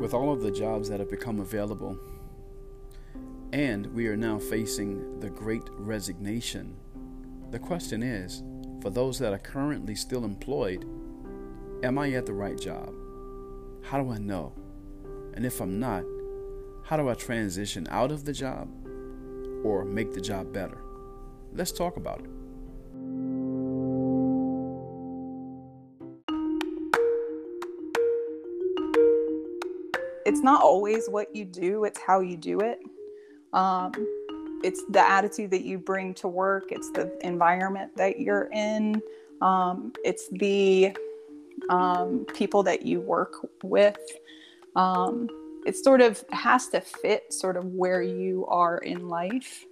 With all of the jobs that have become available, and we are now facing the great resignation, the question is for those that are currently still employed, am I at the right job? How do I know? And if I'm not, how do I transition out of the job or make the job better? Let's talk about it. It's not always what you do, it's how you do it. Um, it's the attitude that you bring to work, it's the environment that you're in, um, it's the um, people that you work with. Um, it sort of has to fit sort of where you are in life.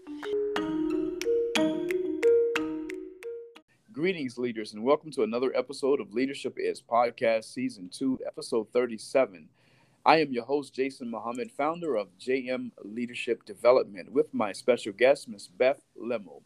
Greetings, leaders, and welcome to another episode of Leadership Is Podcast, Season 2, Episode 37. I am your host, Jason Muhammad, founder of JM Leadership Development, with my special guest, Ms. Beth Lemmel.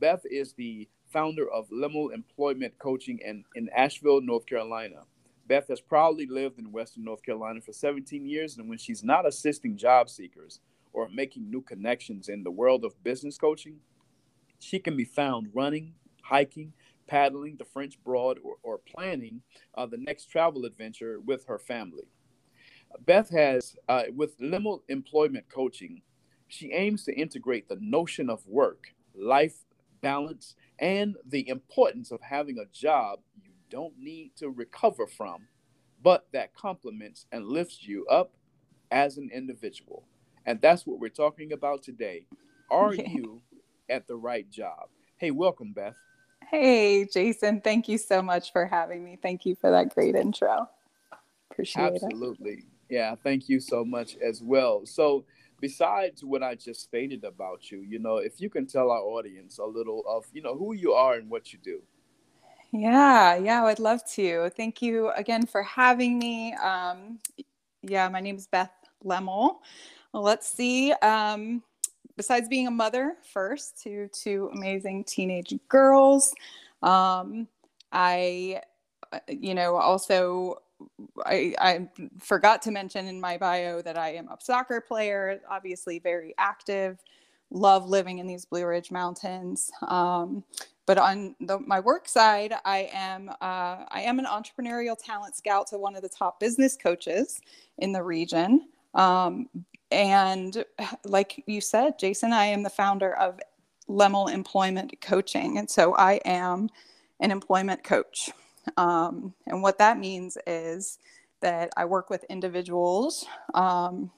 Beth is the founder of Lemmel Employment Coaching in, in Asheville, North Carolina. Beth has proudly lived in Western North Carolina for 17 years, and when she's not assisting job seekers or making new connections in the world of business coaching, she can be found running, hiking, paddling the French Broad, or, or planning uh, the next travel adventure with her family. Beth has, uh, with Lemmel Employment Coaching, she aims to integrate the notion of work, life balance, and the importance of having a job you don't need to recover from, but that complements and lifts you up as an individual. And that's what we're talking about today. Are you at the right job? Hey, welcome, Beth. Hey, Jason. Thank you so much for having me. Thank you for that great intro. Appreciate Absolutely. it. Absolutely. Yeah, thank you so much as well. So, besides what I just stated about you, you know, if you can tell our audience a little of, you know, who you are and what you do. Yeah, yeah, I'd love to. Thank you again for having me. Um, yeah, my name is Beth Lemmel. Let's see. Um, besides being a mother first to two amazing teenage girls, um, I, you know, also I, I forgot to mention in my bio that I am a soccer player, obviously very active, love living in these Blue Ridge Mountains. Um, but on the, my work side, I am uh, I am an entrepreneurial talent scout to one of the top business coaches in the region. Um, and like you said, Jason, I am the founder of Lemmel Employment Coaching, and so I am an employment coach. Um, and what that means is that I work with individuals um,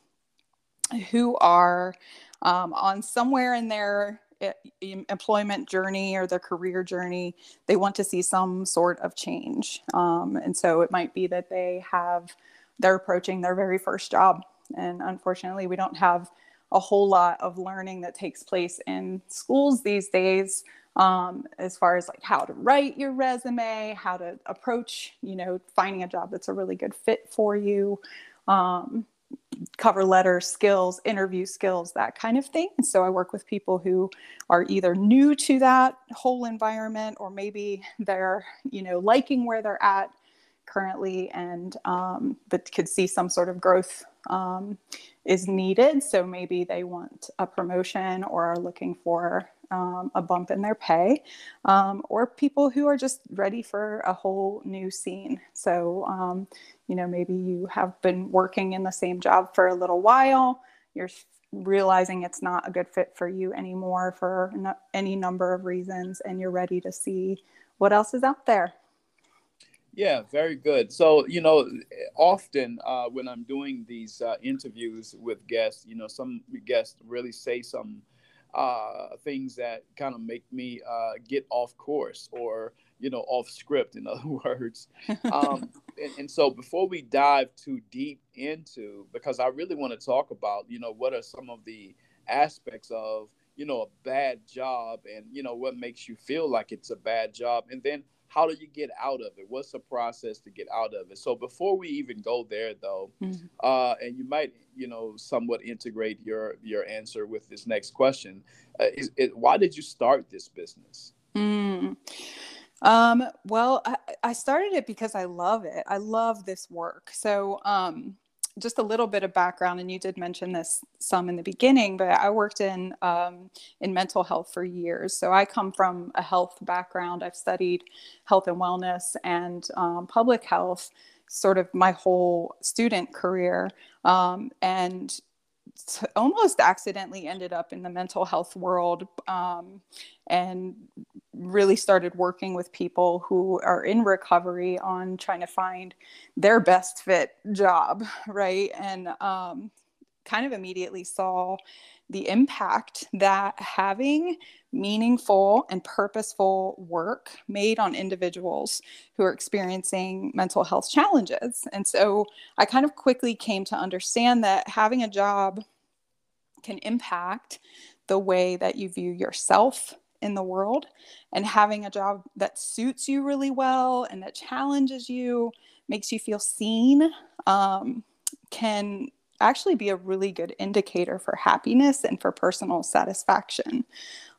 who are um, on somewhere in their eh, employment journey or their career journey, they want to see some sort of change. Um, and so it might be that they have, they're approaching their very first job. And unfortunately, we don't have a whole lot of learning that takes place in schools these days um, as far as like how to write your resume, how to approach, you know, finding a job that's a really good fit for you, um, cover letter skills, interview skills, that kind of thing. And so I work with people who are either new to that whole environment or maybe they're, you know, liking where they're at currently and um, but could see some sort of growth um, is needed. So maybe they want a promotion or are looking for um, a bump in their pay, um, or people who are just ready for a whole new scene. So, um, you know, maybe you have been working in the same job for a little while, you're realizing it's not a good fit for you anymore for no- any number of reasons, and you're ready to see what else is out there. Yeah, very good. So, you know, often uh, when I'm doing these uh, interviews with guests, you know, some guests really say some uh, things that kind of make me uh, get off course or you know off script in other words. Um, and, and, so before we dive too deep into because i really want to talk about you know what are some of the aspects of you know a bad job and you know what makes you feel like it's a bad job and then how do you get out of it? What's the process to get out of it? So before we even go there though mm-hmm. uh, and you might you know somewhat integrate your your answer with this next question uh, is, it, why did you start this business? Mm. um, well I, I, started it because i love it. I love this work. So um, just a little bit of background, and you did mention this some in the beginning, but I worked in um, in mental health for years. So I come from a health background. I've studied health and wellness and um, public health, sort of my whole student career, um, and almost accidentally ended up in the mental health world um, and really started working with people who are in recovery on trying to find their best fit job right? And um, kind of immediately saw the impact that having meaningful and purposeful work made on individuals who are experiencing mental health challenges. And so I kind of quickly came to understand that having a job can impact the way that you view yourself in the world and having a job that suits you really well and that challenges you makes you feel seen um, can actually be a really good indicator for happiness and for personal satisfaction.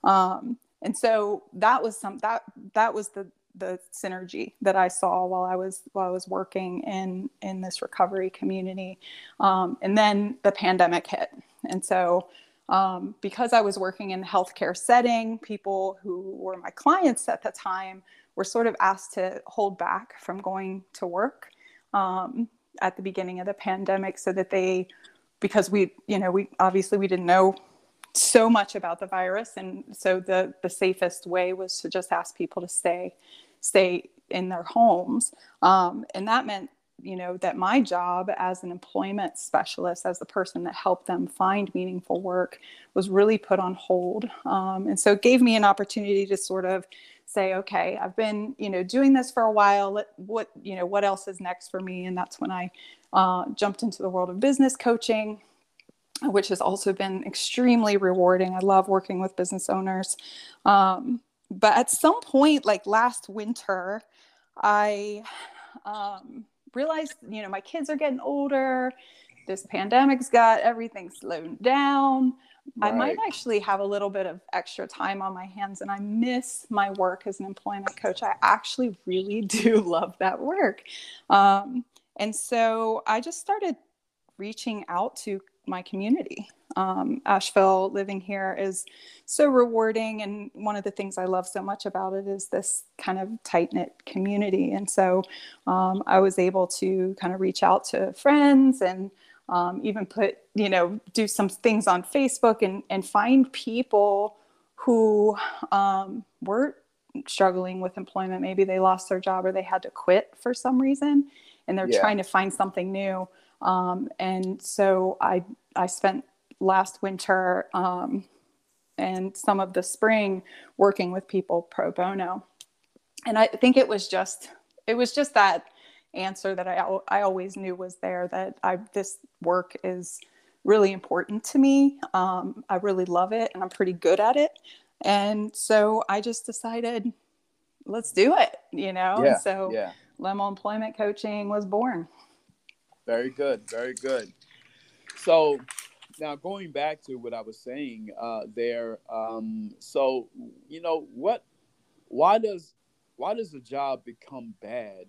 Um, and so that was some that that was the the synergy that I saw while I was while I was working in in this recovery community, um, and then the pandemic hit, and so um, because I was working in the healthcare setting, people who were my clients at the time were sort of asked to hold back from going to work. Um, at the beginning of the pandemic, so that they, because we, you know, we obviously we didn't know so much about the virus, and so the the safest way was to just ask people to stay stay in their homes. Um, and that meant, you know, that my job as an employment specialist, as the person that helped them find meaningful work, was really put on hold. Um, and so it gave me an opportunity to sort of say, okay, I've been, you know, doing this for a while. What, you know, what else is next for me? And that's when I uh, jumped into the world of business coaching which has also been extremely rewarding. I love working with business owners. Um, but at some point like last winter i um, realized you know my kids are getting older this pandemic's got everything slowed down. Right. i might actually have a little bit of extra time on my hands and i miss my work as an employment coach. I actually really do love that work. Um, and so i just started reaching out to my community um, Asheville, living here is so rewarding. And one of the things I love so much about it is this kind of tight knit community. And so um, I was able to kind of reach out to friends and um, even put, you know, do some things on Facebook and, and find people who um, were struggling with employment. Maybe they lost their job or they had to quit for some reason and they're yeah. trying to find something new. Um, and so I I spent last winter um, and some of the spring working with people pro bono. And I think it was just it was just that answer that I I always knew was there that I this work is really important to me. Um, I really love it and I'm pretty good at it. And so I just decided, let's do it, you know? Yeah, so yeah. Lemmel Employment Coaching was born. Very good. Very good. So now going back to what I was saying uh, there, um, so you know what? Why does why does the job become bad?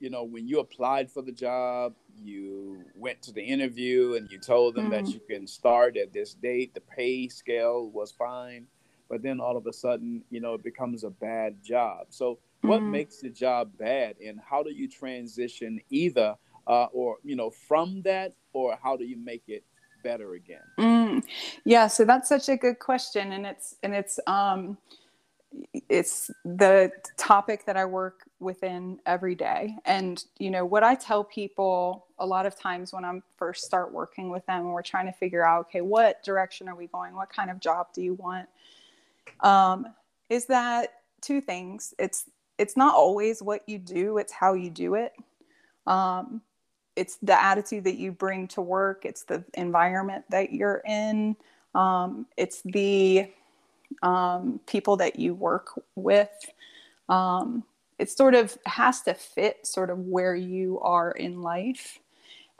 You know, when you applied for the job, you went to the interview and you told them mm-hmm. that you can start at this date. The pay scale was fine, but then all of a sudden, you know, it becomes a bad job. So, what mm-hmm. makes the job bad, and how do you transition either, uh, or you know, from that, or how do you make it better again? Mm, yeah, so that's such a good question, and it's and it's um, it's the topic that I work within every day. And you know what I tell people a lot of times when I'm first start working with them, and we're trying to figure out, okay, what direction are we going? What kind of job do you want? Um, is that two things? It's it's not always what you do; it's how you do it. Um, it's the attitude that you bring to work it's the environment that you're in um, it's the um, people that you work with. Um, it sort of has to fit sort of where you are in life.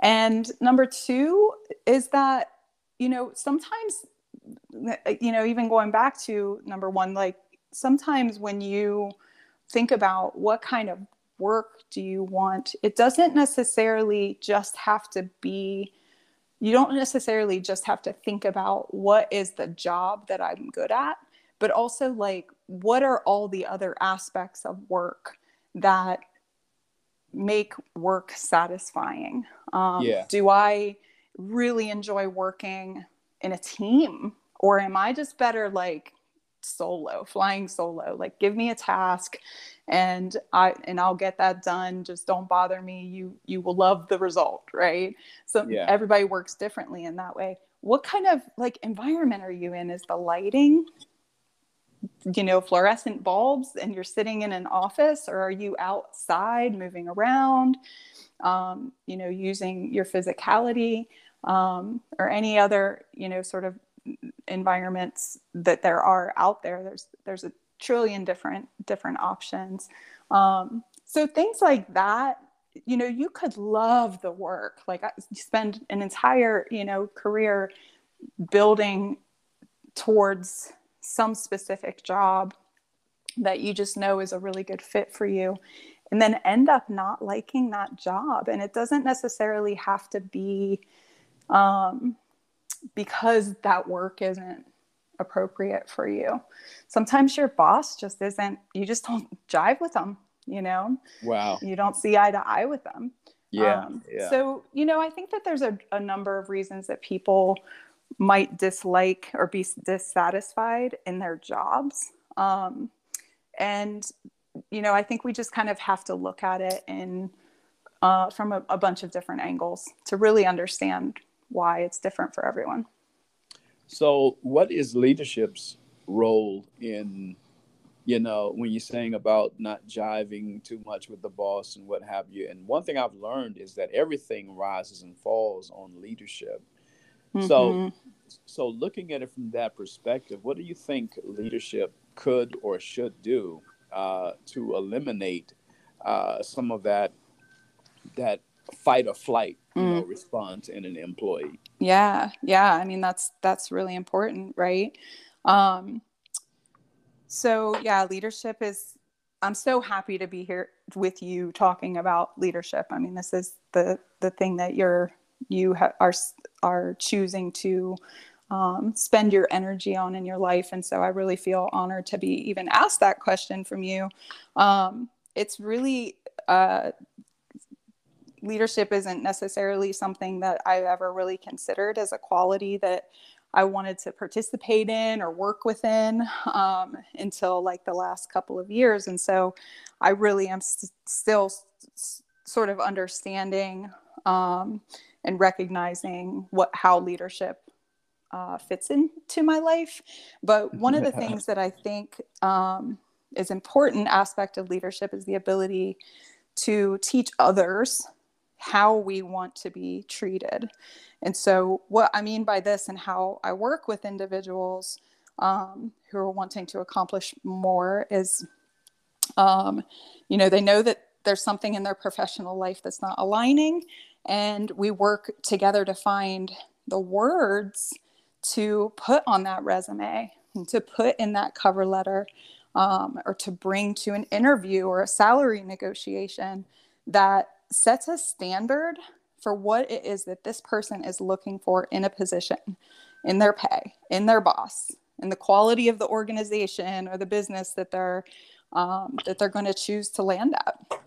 And number two is that you know sometimes you know even going back to number one like sometimes when you think about what kind of work do you want? It doesn't necessarily just have to be, you don't necessarily just have to think about what is the job that I'm good at, but also like what are all the other aspects of work that make work satisfying? Um, yeah. Do I really enjoy working in a team? Or am I just better like solo flying solo. Like give me a task and i and i'll get that done. Just don't bother me. You you will love the result right? So yeah. everybody works differently in that way. What kind of like environment are you in? Is the lighting you know fluorescent bulbs and you're sitting in an office or are you outside moving around um, you know using your physicality um, or any other you know sort of environments that there are out there. There's there's a trillion different different options. Um, so things like that, you know, you could love the work. Like I spend an entire you know career building towards some specific job that you just know is a really good fit for you and then end up not liking that job and it doesn't necessarily have to be um, because that work isn't appropriate for you. Sometimes your boss just isn't, you just don't jive with them, you know? Wow. You don't see eye to eye with them. Yeah, um, yeah. So, you know, I think that there's a, a number of reasons that people might dislike or be dissatisfied in their jobs. Um, and, you know, I think we just kind of have to look at it in, uh, from a, a bunch of different angles to really understand why it's different for everyone. So, what is leadership's role in, you know, when you're saying about not jiving too much with the boss and what have you? And one thing I've learned is that everything rises and falls on leadership. Mm-hmm. So, so looking at it from that perspective, what do you think leadership could or should do uh, to eliminate uh, some of that that fight or flight you mm. know, response in an employee. Yeah, yeah. I mean, that's that's really important, right? Um, so yeah, leadership is. I'm so happy to be here with you talking about leadership. I mean, this is the the thing that you're you ha- are are choosing to um, spend your energy on in your life, and so I really feel honored to be even asked that question from you. Um, it's really uh, leadership isn't necessarily something that I've ever really considered as a quality that I wanted to participate in or work within um, until like the last couple of years. And so I really am st- still s- sort of understanding um, and recognizing what how leadership uh, fits into my life. But one of the things that I think um, is important aspect of leadership is the ability to teach others how we want to be treated. And so, what I mean by this and how I work with individuals um, who are wanting to accomplish more is, um, you know, they know that there's something in their professional life that's not aligning, and we work together to find the words to put on that resume and to put in that cover letter um, or to bring to an interview or a salary negotiation that sets a standard for what it is that this person is looking for in a position, in their pay, in their boss, in the quality of the organization or the business that they're um, that they're going to choose to land at.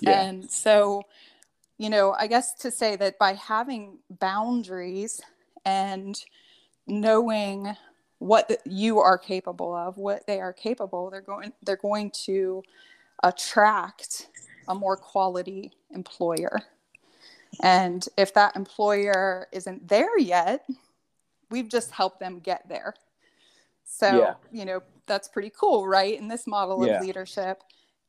Yeah. And so, you know, I guess to say that by having boundaries and knowing what the, you are capable of, what they are capable, they're going they're going to attract a more quality employer. And if that employer isn't there yet, we've just helped them get there. So, yeah. you know, that's pretty cool, right? In this model yeah. of leadership,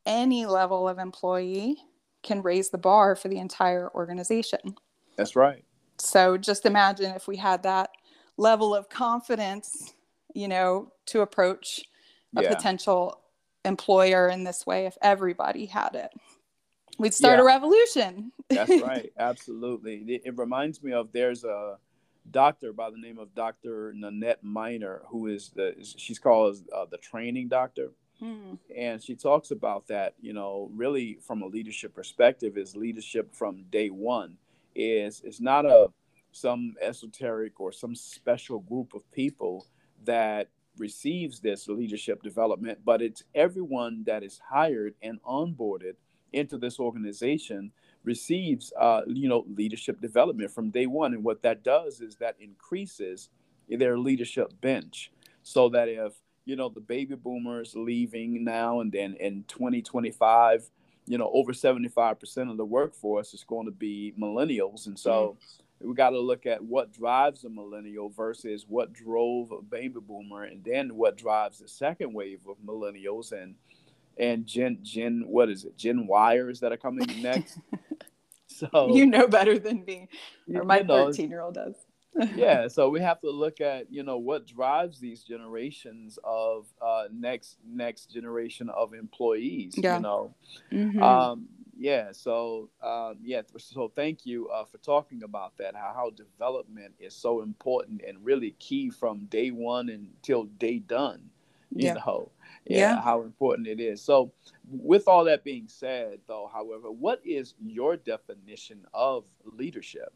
any level of employee can raise the bar for the entire organization. That's right. So just imagine if we had that level of confidence, you know, to approach a yeah. potential employer in this way if everybody had it. We'd start yeah. a revolution. That's right. Absolutely. It, it, reminds me of there's a doctor by the name of Dr. Nanette Miner, who is the she's called uh, the training doctor. Hmm. And she talks about that, you know, really from a leadership perspective, is leadership from day one is it's not a some esoteric or some special group of people that receives this leadership development, but it's everyone that is hired and onboarded into this organization receives, uh, you know, leadership development from day one. And what that does is that increases their leadership bench, so that if you know the baby boomers leaving now and then in 2025, you know, over 75% of the workforce is going to be millennials, and so. Mm we got to look at what drives a millennial versus what drove a baby boomer and then what drives the second wave of millennials and and gen gen what is it gen wires that are coming next so you know better than me or my 13 year old does yeah so we have to look at you know what drives these generations of uh, next next generation of employees yeah. you know mm-hmm. um, yeah so um, yeah so thank you uh, for talking about that how, how development is so important and really key from day one until day done you yeah. know yeah, yeah. how important it is. So with all that being said though however what is your definition of leadership?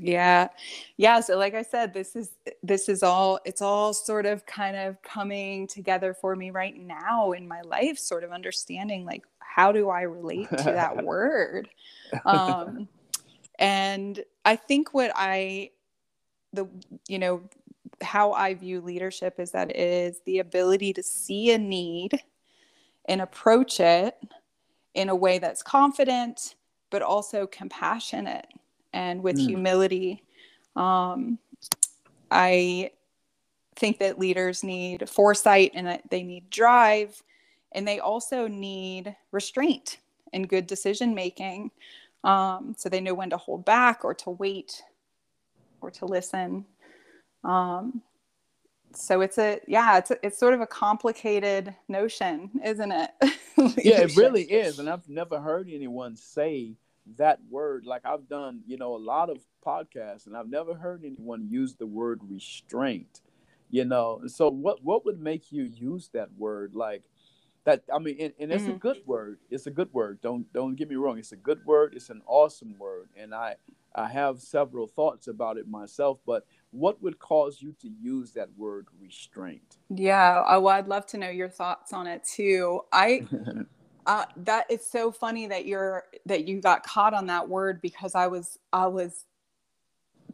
Yeah. Yeah so like i said this is this is all it's all sort of kind of coming together for me right now in my life sort of understanding like how do I relate to that word? Um, and I think what I, the, you know, how I view leadership is that it is the ability to see a need and approach it in a way that's confident, but also compassionate and with mm. humility. Um, I think that leaders need foresight and that they need drive and they also need restraint and good decision making um, so they know when to hold back or to wait or to listen um, so it's a yeah it's a, it's sort of a complicated notion isn't it yeah it really is and i've never heard anyone say that word like i've done you know a lot of podcasts and i've never heard anyone use the word restraint you know so what what would make you use that word like that I mean, and, and it's mm-hmm. a good word. It's a good word. Don't don't get me wrong. It's a good word. It's an awesome word, and I I have several thoughts about it myself. But what would cause you to use that word restraint? Yeah, well, I'd love to know your thoughts on it too. I. Uh, that it's so funny that you're that you got caught on that word because I was I was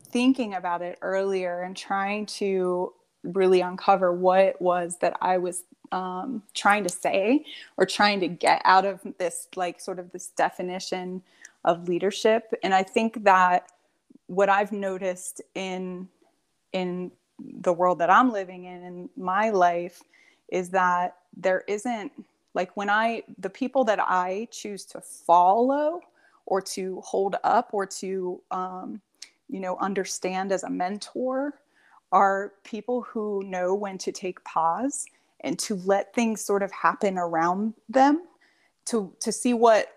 thinking about it earlier and trying to really uncover what it was that I was um, trying to say or trying to get out of this like sort of this definition of leadership and i think that what i've noticed in in the world that i'm living in in my life is that there isn't like when i the people that i choose to follow or to hold up or to um, you know understand as a mentor are people who know when to take pause and to let things sort of happen around them to to see what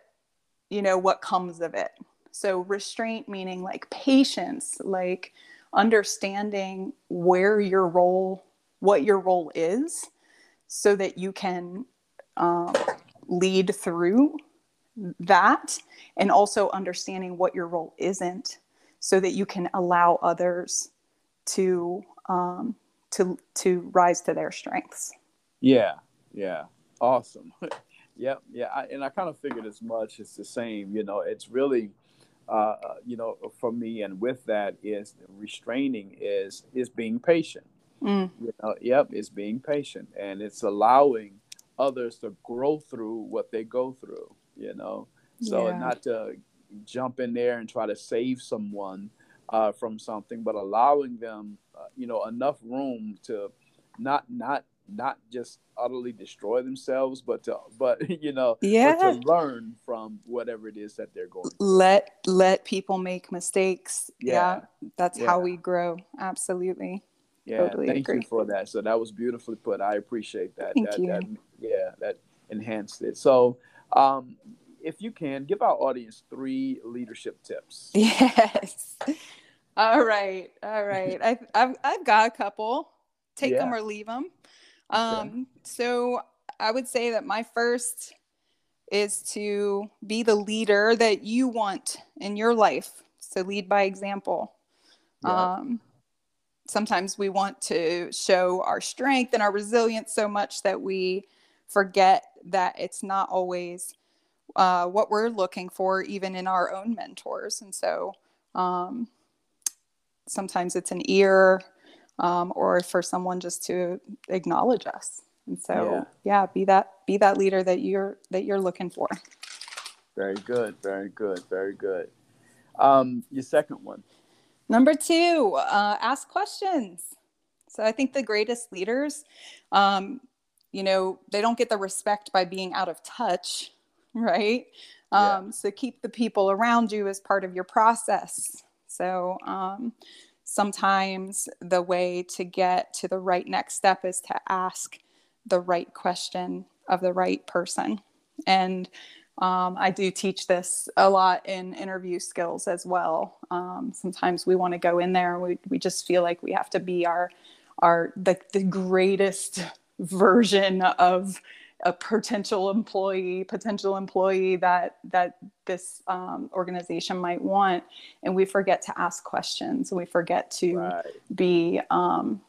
you know what comes of it. So restraint meaning like patience like understanding where your role what your role is so that you can um, lead through that and also understanding what your role isn't so that you can allow others to um, to to rise to their strengths yeah, yeah, awesome. yep, yeah, I, and I kind of figured as much. It's the same, you know. It's really, uh, you know, for me, and with that is restraining is is being patient. Mm. You know, yep, it's being patient, and it's allowing others to grow through what they go through. You know, so yeah. not to jump in there and try to save someone uh, from something, but allowing them, uh, you know, enough room to not not not just utterly destroy themselves, but to but you know, yeah, to learn from whatever it is that they're going. Through. Let let people make mistakes. Yeah, yeah that's yeah. how we grow. Absolutely. Yeah, totally thank agree. you for that. So that was beautifully put. I appreciate that. Thank that, you. That, yeah, that enhanced it. So, um, if you can give our audience three leadership tips. Yes. All right. All right. I've, I've, I've got a couple. Take yeah. them or leave them. Um, so I would say that my first is to be the leader that you want in your life. So lead by example. Yeah. Um, sometimes we want to show our strength and our resilience so much that we forget that it's not always uh, what we're looking for, even in our own mentors. And so um, sometimes it's an ear um, or for someone just to acknowledge us. And so, yeah. yeah, be that be that leader that you're that you're looking for. Very good, very good, very good. Um, your second one. Number two, uh, ask questions. So I think the greatest leaders, um, you know, they don't get the respect by being out of touch, right? Um, yeah. So keep the people around you as part of your process. So um, sometimes the way to get to the right next step is to ask the right question of the right person. And um, I do teach this a lot in interview skills as well. Um, sometimes we want to go in there and we, we just feel like we have to be our our the, the greatest version of a potential employee, potential employee that that this um, organization might want, and we forget to ask questions. We forget to right. be, um,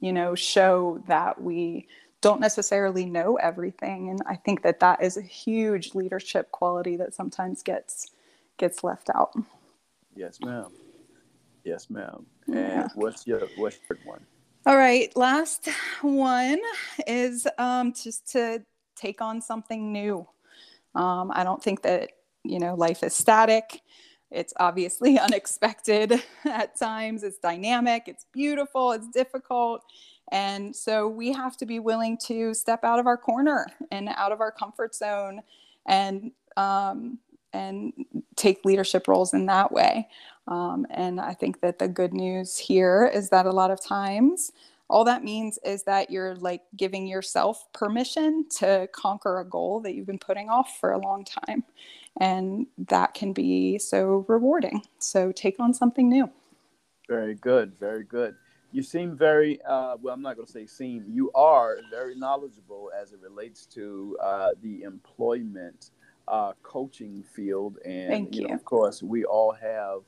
you know, show that we don't necessarily know everything and i think that that is a huge leadership quality that sometimes gets gets left out yes ma'am yes ma'am and yeah. what's your what's your one all right last one is um, just to take on something new. Um, i don't think that you know life is static. It's obviously unexpected at times. It's dynamic. It's beautiful. It's difficult. And so we have to be willing to step out of our corner and out of our comfort zone and um, and take leadership roles in that way. Um, and I think that the good news here is that a lot of times all that means is that you're like giving yourself permission to conquer a goal that you've been putting off for a long time. And that can be so rewarding. So take on something new. Very good. Very good you seem very uh, well i'm not going to say seem you are very knowledgeable as it relates to uh, the employment uh, coaching field and you, you. Know, of course we all have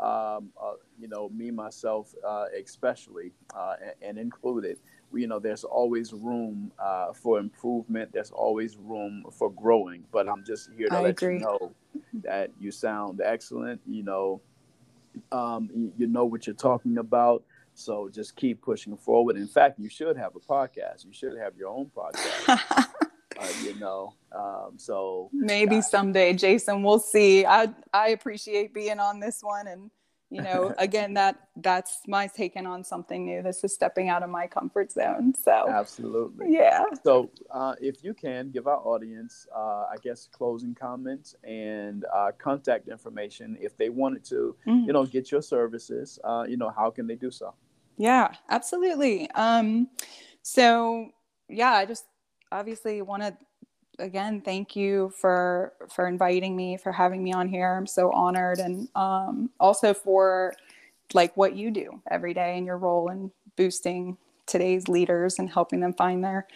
um, uh, you know me myself uh, especially uh, and, and, included you know there's always room for improvement there's always room for growing but i'm just here to I let agree. you know that you sound excellent you know um, you, you know what you're talking about so just keep pushing forward. In fact, you should have a podcast. You should have your own podcast. uh, you know, um, so maybe uh, someday, Jason. We'll see. I I appreciate being on this one, and you know, again, that that's my taking on something new. This is stepping out of my comfort zone. So absolutely, yeah. So uh, if you can give our audience, uh, I guess, closing comments and uh, contact information if they wanted to, mm. you know, get your services. Uh, you know, how can they do so? Yeah, absolutely. Um, so yeah, I just obviously want to again thank you for for inviting me for having me on here. I'm so honored and um, also for like what you do every day in your role in boosting today's leaders and helping them find their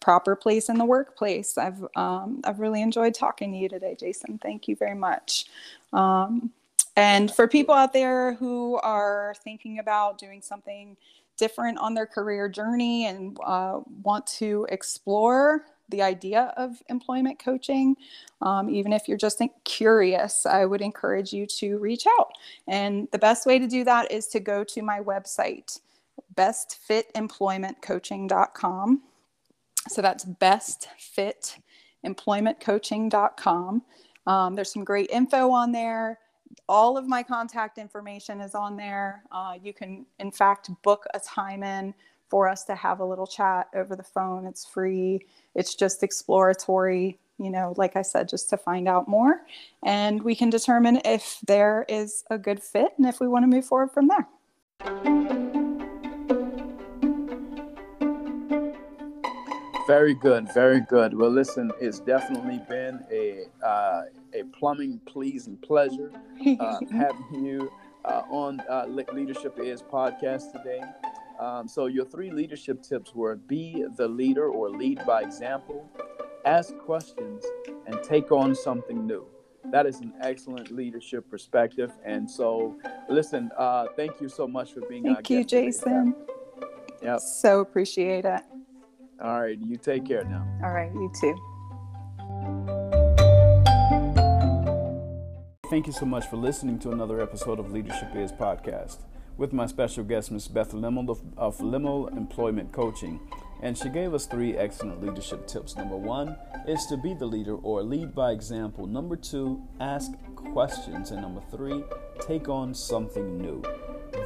proper place in the workplace. I've um, i've really enjoyed talking to you today jason. Thank you very much. Um, and for people out there who are thinking about doing something different on their career journey and uh, want to explore the idea of employment coaching, um, even if you're just curious, I would encourage you to reach out. And the best way to do that is to go to my website, bestfitemploymentcoaching.com. So that's bestfitemploymentcoaching.com. Um, there's some great info on there all of my contact information is on there. Uh, you can, in fact, book a time in for us to have a little chat over the phone. It's free, it's just exploratory, you know, like I said, just to find out more. And we can determine if there is a good fit and if we want to move forward from there. Very good, very good. Well, listen, it's definitely been a uh, a plumbing please and pleasure uh, having you uh, on uh, Leadership Is podcast today. Um, so your three leadership tips were be the leader or lead by example, ask questions, and take on something new. That is an excellent leadership perspective. And so, listen, uh, thank you so much for being. Thank you, Jason. Yep. So appreciate it. All right. You take care now. All right. You too. Thank you so much for listening to another episode of Leadership Is Podcast with my special guest, Ms. Beth Lemmel of Lemmel Employment Coaching. And she gave us three excellent leadership tips. Number one is to be the leader or lead by example. Number two, ask questions. And number three, take on something new.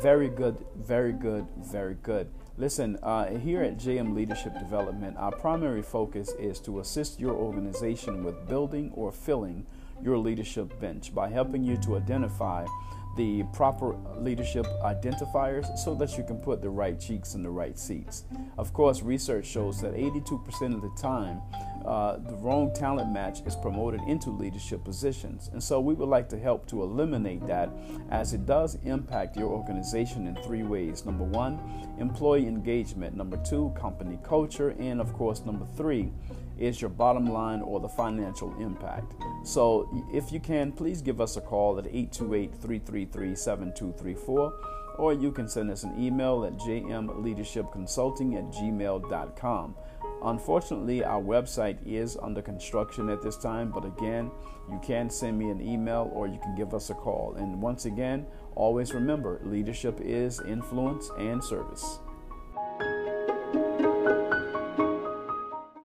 Very good, very good, very good. Listen, uh, here at JM Leadership Development, our primary focus is to assist your organization with building or filling your leadership bench by helping you to identify the proper leadership identifiers so that you can put the right cheeks in the right seats. Of course, research shows that 82% of the time, uh, the wrong talent match is promoted into leadership positions. And so we would like to help to eliminate that as it does impact your organization in three ways. Number one, employee engagement. Number two, company culture. And of course, number three, is your bottom line or the financial impact. So, if you can, please give us a call at 828 333 7234, or you can send us an email at jmleadershipconsulting at gmail.com. Unfortunately, our website is under construction at this time, but again, you can send me an email or you can give us a call. And once again, always remember leadership is influence and service.